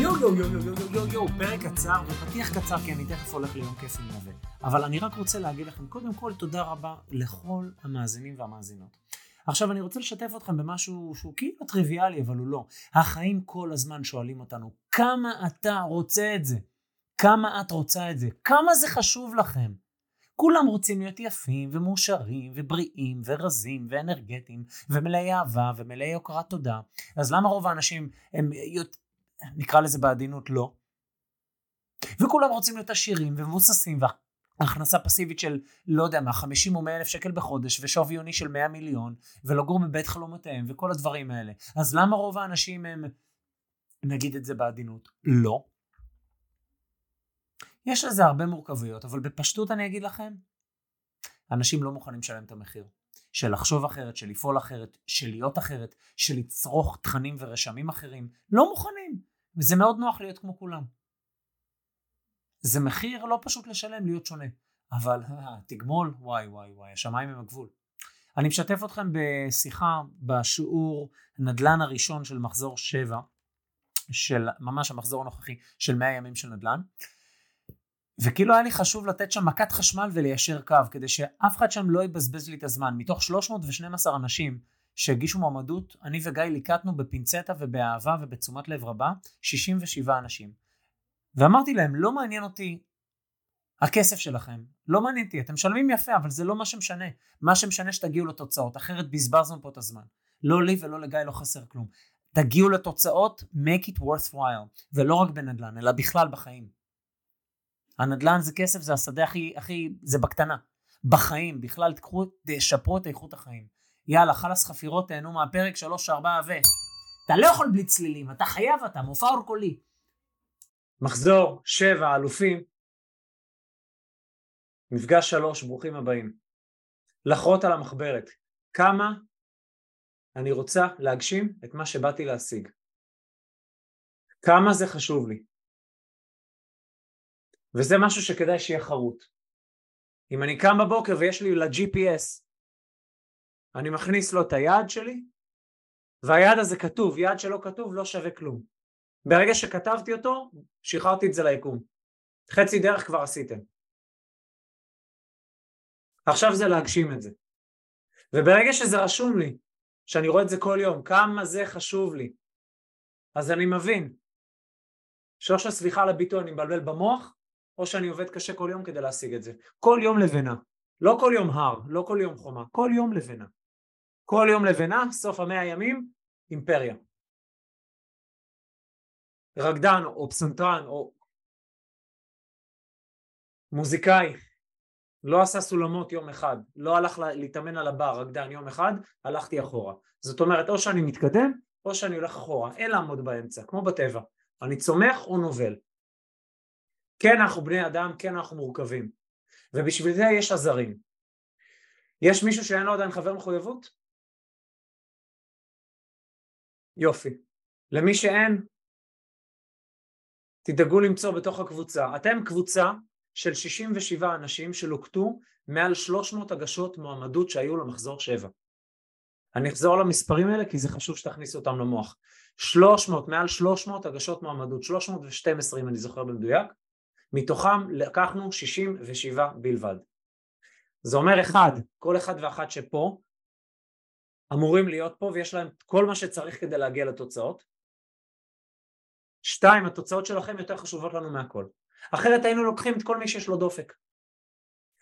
יו יו יו יו יו יו יו יו, פרק קצר ופתיח קצר כי אני תכף הולך ליום כיף עם נווה. אבל אני רק רוצה להגיד לכם, קודם כל תודה רבה לכל המאזינים והמאזינות. עכשיו אני רוצה לשתף אתכם במשהו שהוא כאילו טריוויאלי אבל הוא לא. החיים כל הזמן שואלים אותנו, כמה אתה רוצה את זה? כמה את רוצה את זה? כמה זה חשוב לכם? כולם רוצים להיות יפים ומאושרים ובריאים ורזים ואנרגטיים ומלאי אהבה ומלאי הוקרת תודה. אז למה רוב האנשים הם נקרא לזה בעדינות לא? וכולם רוצים להיות עשירים ומבוססים והכנסה פסיבית של לא יודע מה 50 או 100 אלף שקל בחודש ושווי יוני של 100 מיליון ולגור בבית חלומותיהם וכל הדברים האלה. אז למה רוב האנשים הם נגיד את זה בעדינות לא? יש לזה הרבה מורכבויות, אבל בפשטות אני אגיד לכם, אנשים לא מוכנים לשלם את המחיר. של לחשוב אחרת, של לפעול אחרת, של להיות אחרת, של לצרוך תכנים ורשמים אחרים. לא מוכנים. וזה מאוד נוח להיות כמו כולם. זה מחיר לא פשוט לשלם, להיות שונה. אבל אה, תגמול, וואי וואי וואי, השמיים הם הגבול. אני משתף אתכם בשיחה בשיעור נדל"ן הראשון של מחזור 7, של ממש המחזור הנוכחי של 100 ימים של נדל"ן. וכאילו היה לי חשוב לתת שם מכת חשמל וליישר קו, כדי שאף אחד שם לא יבזבז לי את הזמן. מתוך 312 אנשים שהגישו מועמדות, אני וגיא ליקטנו בפינצטה ובאהבה ובתשומת לב רבה 67 אנשים. ואמרתי להם, לא מעניין אותי הכסף שלכם, לא מעניין אותי, אתם משלמים יפה, אבל זה לא מה שמשנה. מה שמשנה שתגיעו לתוצאות, אחרת בזבזנו פה את הזמן. לא לי ולא לגיא לא חסר כלום. תגיעו לתוצאות, make it worthwhile, ולא רק בנדל"ן, אלא בכלל בחיים. הנדל"ן זה כסף, זה השדה הכי, הכי, זה בקטנה. בחיים, בכלל תקחו, תשפרו את איכות החיים. יאללה, חלאס חפירות, תהנו מהפרק 3-4 ו... אתה לא יכול בלי צלילים, אתה חייב אתה, מופע אור קולי. מחזור, שבע, אלופים. מפגש שלוש, ברוכים הבאים. לחרות על המחברת. כמה אני רוצה להגשים את מה שבאתי להשיג. כמה זה חשוב לי. וזה משהו שכדאי שיהיה חרוט. אם אני קם בבוקר ויש לי ל-GPS, אני מכניס לו את היעד שלי, והיעד הזה כתוב, יעד שלא כתוב לא שווה כלום. ברגע שכתבתי אותו, שחררתי את זה ליקום. חצי דרך כבר עשיתם. עכשיו זה להגשים את זה. וברגע שזה רשום לי, שאני רואה את זה כל יום, כמה זה חשוב לי, אז אני מבין שאו שסליחה על הביטוי אני מבלבל במוח, או שאני עובד קשה כל יום כדי להשיג את זה. כל יום לבנה. לא כל יום הר, לא כל יום חומה, כל יום לבנה. כל יום לבנה, סוף המאה הימים, אימפריה. רקדן או פסנתרן או מוזיקאי לא עשה סולמות יום אחד, לא הלך להתאמן על הבר, רקדן יום אחד, הלכתי אחורה. זאת אומרת או שאני מתקדם או שאני הולך אחורה, אין לעמוד באמצע, כמו בטבע. אני צומח או נובל. כן אנחנו בני אדם, כן אנחנו מורכבים ובשביל זה יש עזרים. יש מישהו שאין לו עדיין חבר מחויבות? יופי. למי שאין, תדאגו למצוא בתוך הקבוצה. אתם קבוצה של 67 אנשים שלוקטו מעל 300 הגשות מועמדות שהיו למחזור 7. אני אחזור למספרים האלה כי זה חשוב שתכניסו אותם למוח. 300, מעל 300 הגשות מועמדות, 312 אם אני זוכר במדויק, מתוכם לקחנו 67 בלבד. זה אומר אחד, כל אחד ואחת שפה אמורים להיות פה ויש להם כל מה שצריך כדי להגיע לתוצאות. שתיים, התוצאות שלכם יותר חשובות לנו מהכל. אחרת היינו לוקחים את כל מי שיש לו דופק.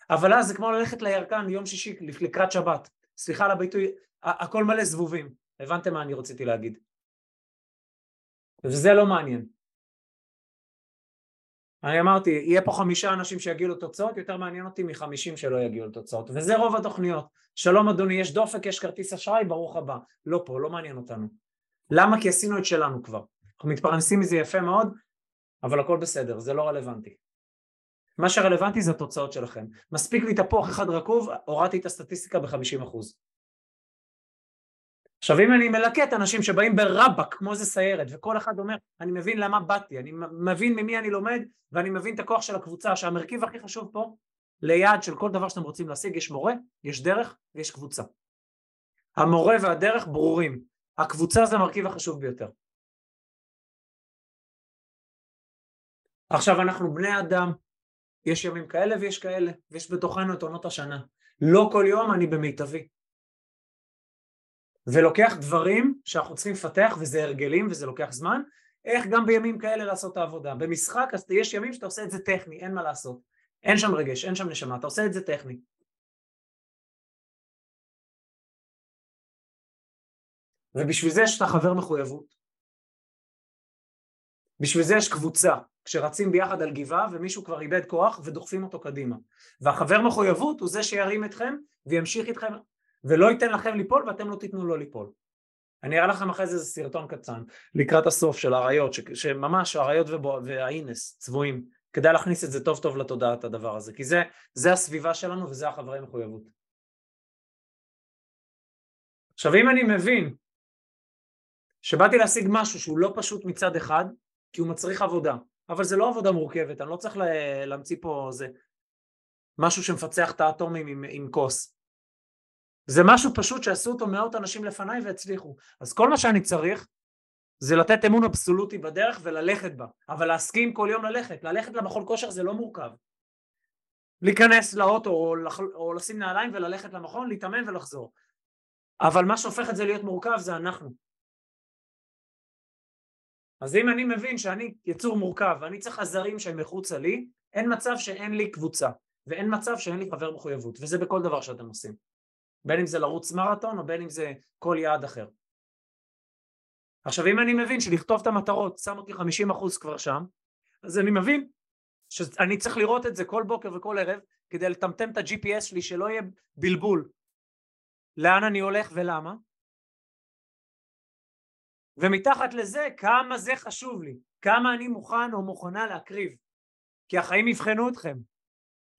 אבל אז זה כמו ללכת לירקן יום שישי לקראת שבת. סליחה על הביטוי, הכל מלא זבובים. הבנתם מה אני רציתי להגיד. וזה לא מעניין. אני אמרתי, יהיה פה חמישה אנשים שיגיעו לתוצאות, יותר מעניין אותי מחמישים שלא יגיעו לתוצאות, וזה רוב התוכניות. שלום אדוני, יש דופק, יש כרטיס אשראי, ברוך הבא. לא פה, לא מעניין אותנו. למה? כי עשינו את שלנו כבר. אנחנו מתפרנסים מזה יפה מאוד, אבל הכל בסדר, זה לא רלוונטי. מה שרלוונטי זה התוצאות שלכם. מספיק לי תפוח אחד רקוב, הורדתי את הסטטיסטיקה ב-50%. עכשיו אם אני מלקט אנשים שבאים ברבק כמו איזה סיירת וכל אחד אומר אני מבין למה באתי, אני מבין ממי אני לומד ואני מבין את הכוח של הקבוצה שהמרכיב הכי חשוב פה ליעד של כל דבר שאתם רוצים להשיג יש מורה, יש דרך ויש קבוצה. המורה והדרך ברורים, הקבוצה זה המרכיב החשוב ביותר. עכשיו אנחנו בני אדם, יש ימים כאלה ויש כאלה ויש בתוכנו את עונות השנה. לא כל יום אני במיטבי. ולוקח דברים שאנחנו צריכים לפתח וזה הרגלים וזה לוקח זמן, איך גם בימים כאלה לעשות את העבודה. במשחק אז יש ימים שאתה עושה את זה טכני, אין מה לעשות. אין שם רגש, אין שם נשמה, אתה עושה את זה טכני. ובשביל זה יש את החבר מחויבות. בשביל זה יש קבוצה, כשרצים ביחד על גבעה ומישהו כבר איבד כוח ודוחפים אותו קדימה. והחבר מחויבות הוא זה שירים אתכם וימשיך איתכם ולא ייתן לכם ליפול ואתם לא תיתנו לו ליפול. אני אראה לכם אחרי זה איזה סרטון קצן לקראת הסוף של האריות, שממש האריות והאינס צבועים, כדאי להכניס את זה טוב טוב לתודעה את הדבר הזה, כי זה, זה הסביבה שלנו וזה החברי מחויבות. עכשיו אם אני מבין שבאתי להשיג משהו שהוא לא פשוט מצד אחד, כי הוא מצריך עבודה, אבל זה לא עבודה מורכבת, אני לא צריך להמציא פה זה משהו שמפצח את האטומים עם, עם כוס. זה משהו פשוט שעשו אותו מאות אנשים לפניי והצליחו. אז כל מה שאני צריך זה לתת אמון אבסולוטי בדרך וללכת בה, אבל להסכים כל יום ללכת, ללכת למכון כושר זה לא מורכב. להיכנס לאוטו או, לח... או לשים נעליים וללכת למכון, להתאמן ולחזור. אבל מה שהופך את זה להיות מורכב זה אנחנו. אז אם אני מבין שאני יצור מורכב ואני צריך עזרים שהם מחוצה לי, אין מצב שאין לי קבוצה ואין מצב שאין לי חבר מחויבות וזה בכל דבר שאתם עושים. בין אם זה לרוץ מרתון או בין אם זה כל יעד אחר. עכשיו אם אני מבין שלכתוב את המטרות שם אותי 50% כבר שם, אז אני מבין שאני צריך לראות את זה כל בוקר וכל ערב כדי לטמטם את ה-GPS שלי שלא יהיה בלבול לאן אני הולך ולמה. ומתחת לזה כמה זה חשוב לי, כמה אני מוכן או מוכנה להקריב כי החיים יבחנו אתכם.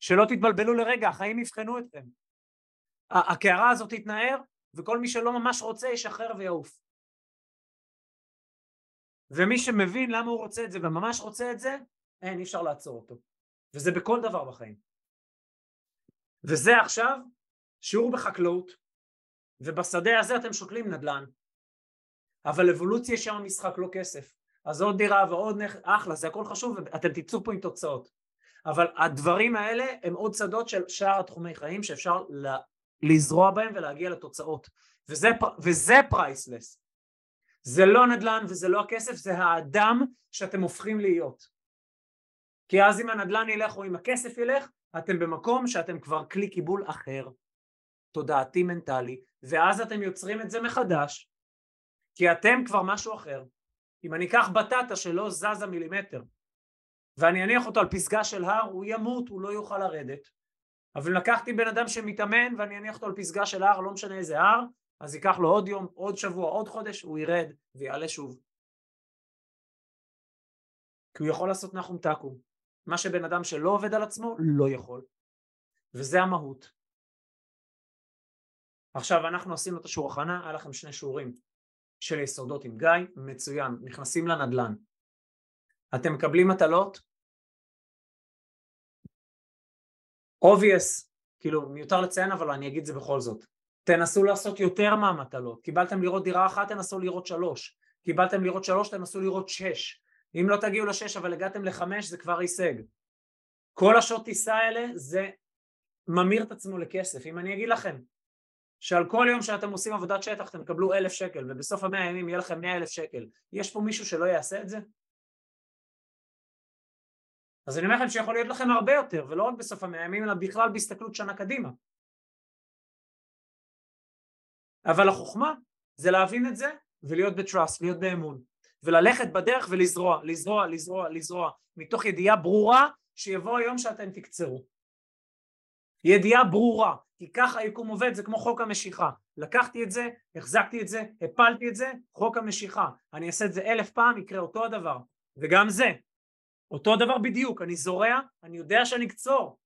שלא תתבלבלו לרגע, החיים יבחנו אתכם הקערה הזאת תתנער וכל מי שלא ממש רוצה ישחרר ויעוף. ומי שמבין למה הוא רוצה את זה וממש רוצה את זה, אין, אי אפשר לעצור אותו. וזה בכל דבר בחיים. וזה עכשיו שיעור בחקלאות, ובשדה הזה אתם שוקלים נדל"ן. אבל אבולוציה שם המשחק לא כסף. אז עוד דירה ועוד נכס, אחלה, זה הכל חשוב, ואתם תצאו פה עם תוצאות. אבל הדברים האלה הם עוד שדות של שאר התחומי חיים שאפשר לזרוע בהם ולהגיע לתוצאות. וזה, וזה פרייסלס זה לא נדל"ן וזה לא הכסף זה האדם שאתם הופכים להיות. כי אז אם הנדל"ן ילך או אם הכסף ילך אתם במקום שאתם כבר כלי קיבול אחר. תודעתי מנטלי. ואז אתם יוצרים את זה מחדש כי אתם כבר משהו אחר. אם אני אקח בטטה שלא זזה מילימטר ואני אניח אותו על פסגה של הר הוא ימות הוא לא יוכל לרדת אבל לקחתי בן אדם שמתאמן ואני אניח אותו על פסגה של הר, לא משנה איזה הר, אז ייקח לו עוד יום, עוד שבוע, עוד חודש, הוא ירד ויעלה שוב. כי הוא יכול לעשות נחום תקום. מה שבן אדם שלא עובד על עצמו לא יכול. וזה המהות. עכשיו אנחנו עשינו את השיעור הכנה, היה לכם שני שיעורים של יסודות עם גיא, מצוין, נכנסים לנדל"ן. אתם מקבלים מטלות, obvious, כאילו מיותר לציין אבל אני אגיד זה בכל זאת. תנסו לעשות יותר מהמטלות, קיבלתם לראות דירה אחת תנסו לראות שלוש, קיבלתם לראות שלוש תנסו לראות שש, אם לא תגיעו לשש אבל הגעתם לחמש זה כבר הישג. כל השעות טיסה האלה זה ממיר את עצמו לכסף, אם אני אגיד לכם שעל כל יום שאתם עושים עבודת שטח אתם תקבלו אלף שקל ובסוף המאה ימים יהיה לכם מאה אלף שקל, יש פה מישהו שלא יעשה את זה? אז אני אומר לכם שיכול להיות לכם הרבה יותר, ולא רק בסוף המאה ימים, אלא בכלל בהסתכלות שנה קדימה. אבל החוכמה זה להבין את זה ולהיות בטראסט, להיות באמון, וללכת בדרך ולזרוע, לזרוע, לזרוע, לזרוע, מתוך ידיעה ברורה שיבוא היום שאתם תקצרו. ידיעה ברורה, כי ככה היקום עובד, זה כמו חוק המשיכה. לקחתי את זה, החזקתי את זה, הפלתי את זה, חוק המשיכה. אני אעשה את זה אלף פעם, יקרה אותו הדבר. וגם זה, אותו דבר בדיוק, אני זורע, אני יודע שאני אקצור.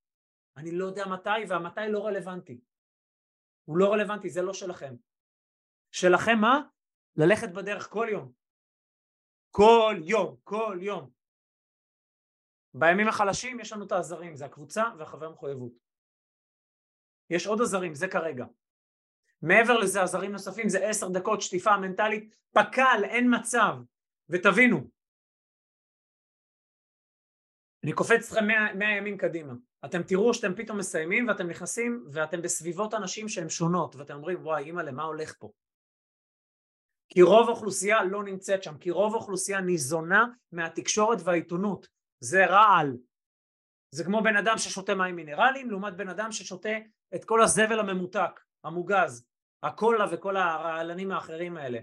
אני לא יודע מתי, והמתי לא רלוונטי. הוא לא רלוונטי, זה לא שלכם. שלכם מה? ללכת בדרך כל יום. כל יום, כל יום. בימים החלשים יש לנו את העזרים, זה הקבוצה והחבר מחויבות. יש עוד עזרים, זה כרגע. מעבר לזה עזרים נוספים זה עשר דקות שטיפה מנטלית, פק"ל, אין מצב. ותבינו, אני קופץ אתכם מאה ימים קדימה. אתם תראו שאתם פתאום מסיימים ואתם נכנסים ואתם בסביבות אנשים שהן שונות ואתם אומרים וואי אימא למה הולך פה? כי רוב האוכלוסייה לא נמצאת שם, כי רוב האוכלוסייה ניזונה מהתקשורת והעיתונות, זה רעל. זה כמו בן אדם ששותה מים מינרליים לעומת בן אדם ששותה את כל הזבל הממותק, המוגז, הקולה וכל הרעלנים האחרים האלה.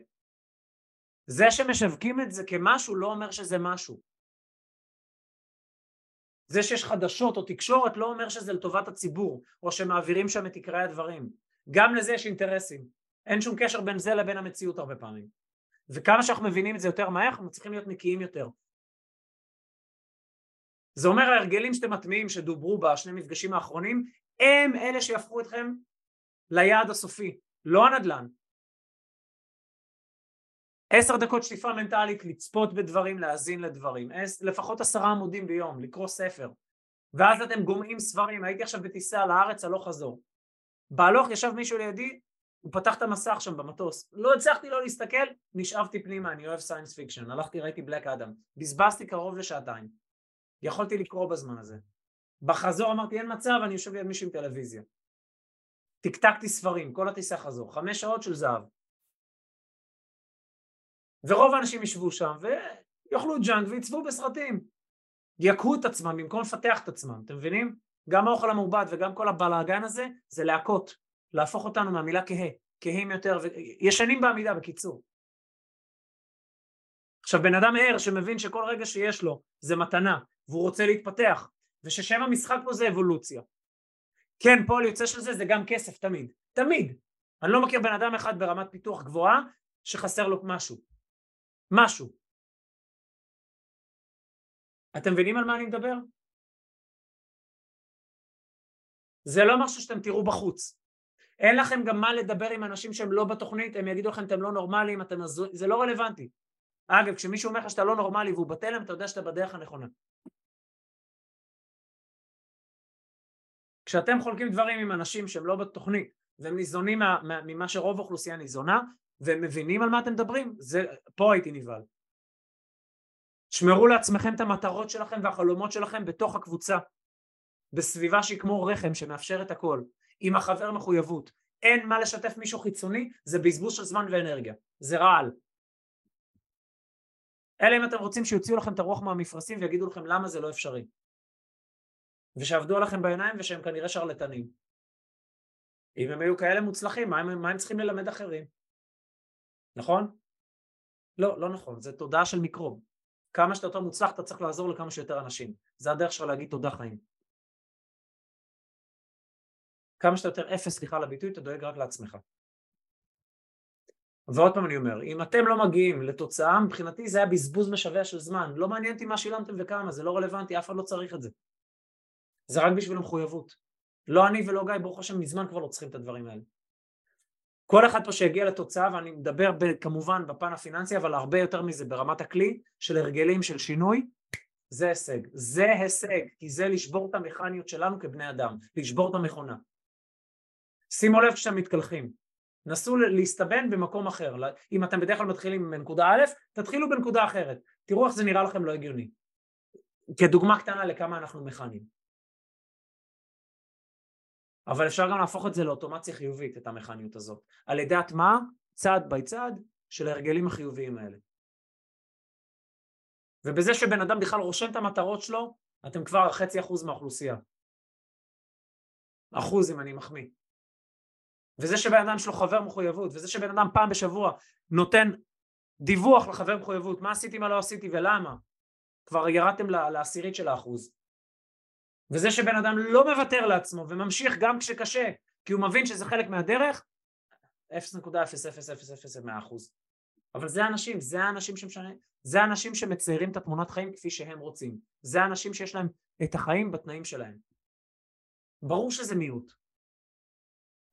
זה שמשווקים את זה כמשהו לא אומר שזה משהו. זה שיש חדשות או תקשורת לא אומר שזה לטובת הציבור או שמעבירים שם את עיקרי הדברים. גם לזה יש אינטרסים. אין שום קשר בין זה לבין המציאות הרבה פעמים. וכמה שאנחנו מבינים את זה יותר מהר אנחנו צריכים להיות נקיים יותר. זה אומר ההרגלים שאתם מטמיעים שדוברו בשני מפגשים האחרונים הם אלה שיהפכו אתכם ליעד הסופי, לא הנדל"ן. עשר דקות שטיפה מנטלית, לצפות בדברים, להאזין לדברים, לפחות עשרה עמודים ביום, לקרוא ספר, ואז אתם גומעים ספרים, הייתי עכשיו בטיסה לארץ הלוך חזור, בהלוך ישב מישהו לידי, הוא פתח את המסך שם במטוס, לא הצלחתי לא להסתכל, נשאבתי פנימה, אני אוהב science fiction, הלכתי ראיתי Black Adam, בזבזתי קרוב לשעתיים, יכולתי לקרוא בזמן הזה, בחזור אמרתי אין מצב, אני יושב ליד מישהו עם טלוויזיה, טקטקתי ספרים, כל הטיסה חזור, חמש שעות של זהב ורוב האנשים ישבו שם ויאכלו ג'אנק ויצבו בסרטים. יקהו את עצמם במקום לפתח את עצמם, אתם מבינים? גם האוכל המעובד וגם כל הבלאגן הזה זה להכות, להפוך אותנו מהמילה כהה, כהים יותר, ו... ישנים בעמידה בקיצור. עכשיו בן אדם ער שמבין שכל רגע שיש לו זה מתנה והוא רוצה להתפתח וששם המשחק פה זה אבולוציה. כן, פועל יוצא של זה זה גם כסף תמיד, תמיד. אני לא מכיר בן אדם אחד ברמת פיתוח גבוהה שחסר לו משהו. משהו. אתם מבינים על מה אני מדבר? זה לא משהו שאתם תראו בחוץ. אין לכם גם מה לדבר עם אנשים שהם לא בתוכנית, הם יגידו לכם אתם לא נורמליים, אתם הזויים, זה לא רלוונטי. אגב, כשמישהו אומר לך שאתה לא נורמלי והוא בתלם, אתה יודע שאתה בדרך הנכונה. כשאתם חולקים דברים עם אנשים שהם לא בתוכנית והם ניזונים ממה שרוב האוכלוסייה ניזונה, והם מבינים על מה אתם מדברים, זה, פה הייתי נבהל. שמרו לעצמכם את המטרות שלכם והחלומות שלכם בתוך הקבוצה, בסביבה שהיא כמו רחם שמאפשרת הכל, עם החבר מחויבות. אין מה לשתף מישהו חיצוני, זה בזבוז של זמן ואנרגיה, זה רעל. אלא אם אתם רוצים שיוציאו לכם את הרוח מהמפרשים ויגידו לכם למה זה לא אפשרי. ושעבדו עליכם בעיניים ושהם כנראה שרלטנים. אם הם היו כאלה מוצלחים, מה הם, מה הם צריכים ללמד אחרים? נכון? לא, לא נכון, זה תודעה של מיקרוב. כמה שאתה יותר מוצלח אתה צריך לעזור לכמה שיותר אנשים. זה הדרך שלך להגיד תודה חיים. כמה שאתה יותר אפס, סליחה על הביטוי, אתה דואג רק לעצמך. ועוד פעם אני אומר, אם אתם לא מגיעים לתוצאה, מבחינתי זה היה בזבוז משווע של זמן. לא מעניין אותי מה שילמתם וכמה, זה לא רלוונטי, אף אחד לא צריך את זה. זה רק בשביל המחויבות. לא אני ולא גיא, ברוך השם, מזמן כבר לא צריכים את הדברים האלה. כל אחד פה שהגיע לתוצאה, ואני מדבר ב, כמובן בפן הפיננסי, אבל הרבה יותר מזה ברמת הכלי של הרגלים של שינוי, זה הישג. זה הישג, כי זה לשבור את המכניות שלנו כבני אדם, לשבור את המכונה. שימו לב כשאתם מתקלחים, נסו להסתבן במקום אחר. אם אתם בדרך כלל מתחילים בנקודה א', תתחילו בנקודה אחרת. תראו איך זה נראה לכם לא הגיוני. כדוגמה קטנה לכמה אנחנו מכניים. אבל אפשר גם להפוך את זה לאוטומציה חיובית, את המכניות הזאת, על ידי הטמעה צעד בי צעד של ההרגלים החיוביים האלה. ובזה שבן אדם בכלל רושם את המטרות שלו, אתם כבר חצי אחוז מהאוכלוסייה. אחוז אם אני מחמיא. וזה שבן אדם יש לו חבר מחויבות, וזה שבן אדם פעם בשבוע נותן דיווח לחבר מחויבות, מה עשיתי, מה לא עשיתי ולמה, כבר ירדתם לעשירית של האחוז. וזה שבן אדם לא מוותר לעצמו וממשיך גם כשקשה, כי הוא מבין שזה חלק מהדרך, 0.0000 אבל זה האנשים, זה האנשים שמשנה, זה האנשים שמציירים את התמונת חיים כפי שהם רוצים. זה האנשים שיש להם את החיים בתנאים שלהם. ברור שזה מיעוט.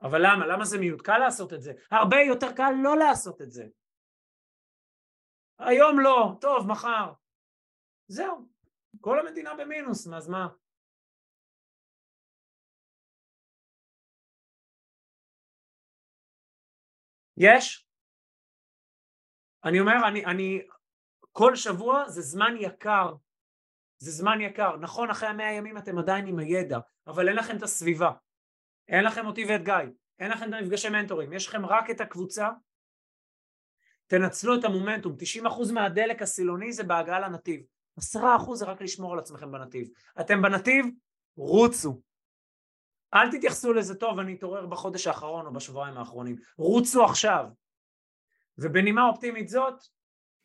אבל למה? למה זה מיעוט? קל לעשות את זה. הרבה יותר קל לא לעשות את זה. היום לא, טוב, מחר. זהו. כל המדינה במינוס, אז מה? יש? אני אומר, אני, אני, כל שבוע זה זמן יקר, זה זמן יקר. נכון, אחרי המאה ימים אתם עדיין עם הידע, אבל אין לכם את הסביבה. אין לכם אותי ואת גיא, אין לכם את המפגשי מנטורים, יש לכם רק את הקבוצה. תנצלו את המומנטום, 90% מהדלק הסילוני זה בהגעה לנתיב, 10% זה רק לשמור על עצמכם בנתיב. אתם בנתיב, רוצו. אל תתייחסו לזה טוב, אני אתעורר בחודש האחרון או בשבועיים האחרונים. רוצו עכשיו. ובנימה אופטימית זאת,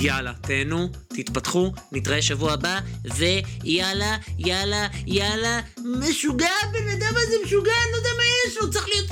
יאללה, תהנו, תתפתחו, נתראה שבוע הבא, ויאללה, יאללה, יאללה, משוגע הבן אדם הזה משוגע, אני לא יודע מה יש לו, צריך להיות...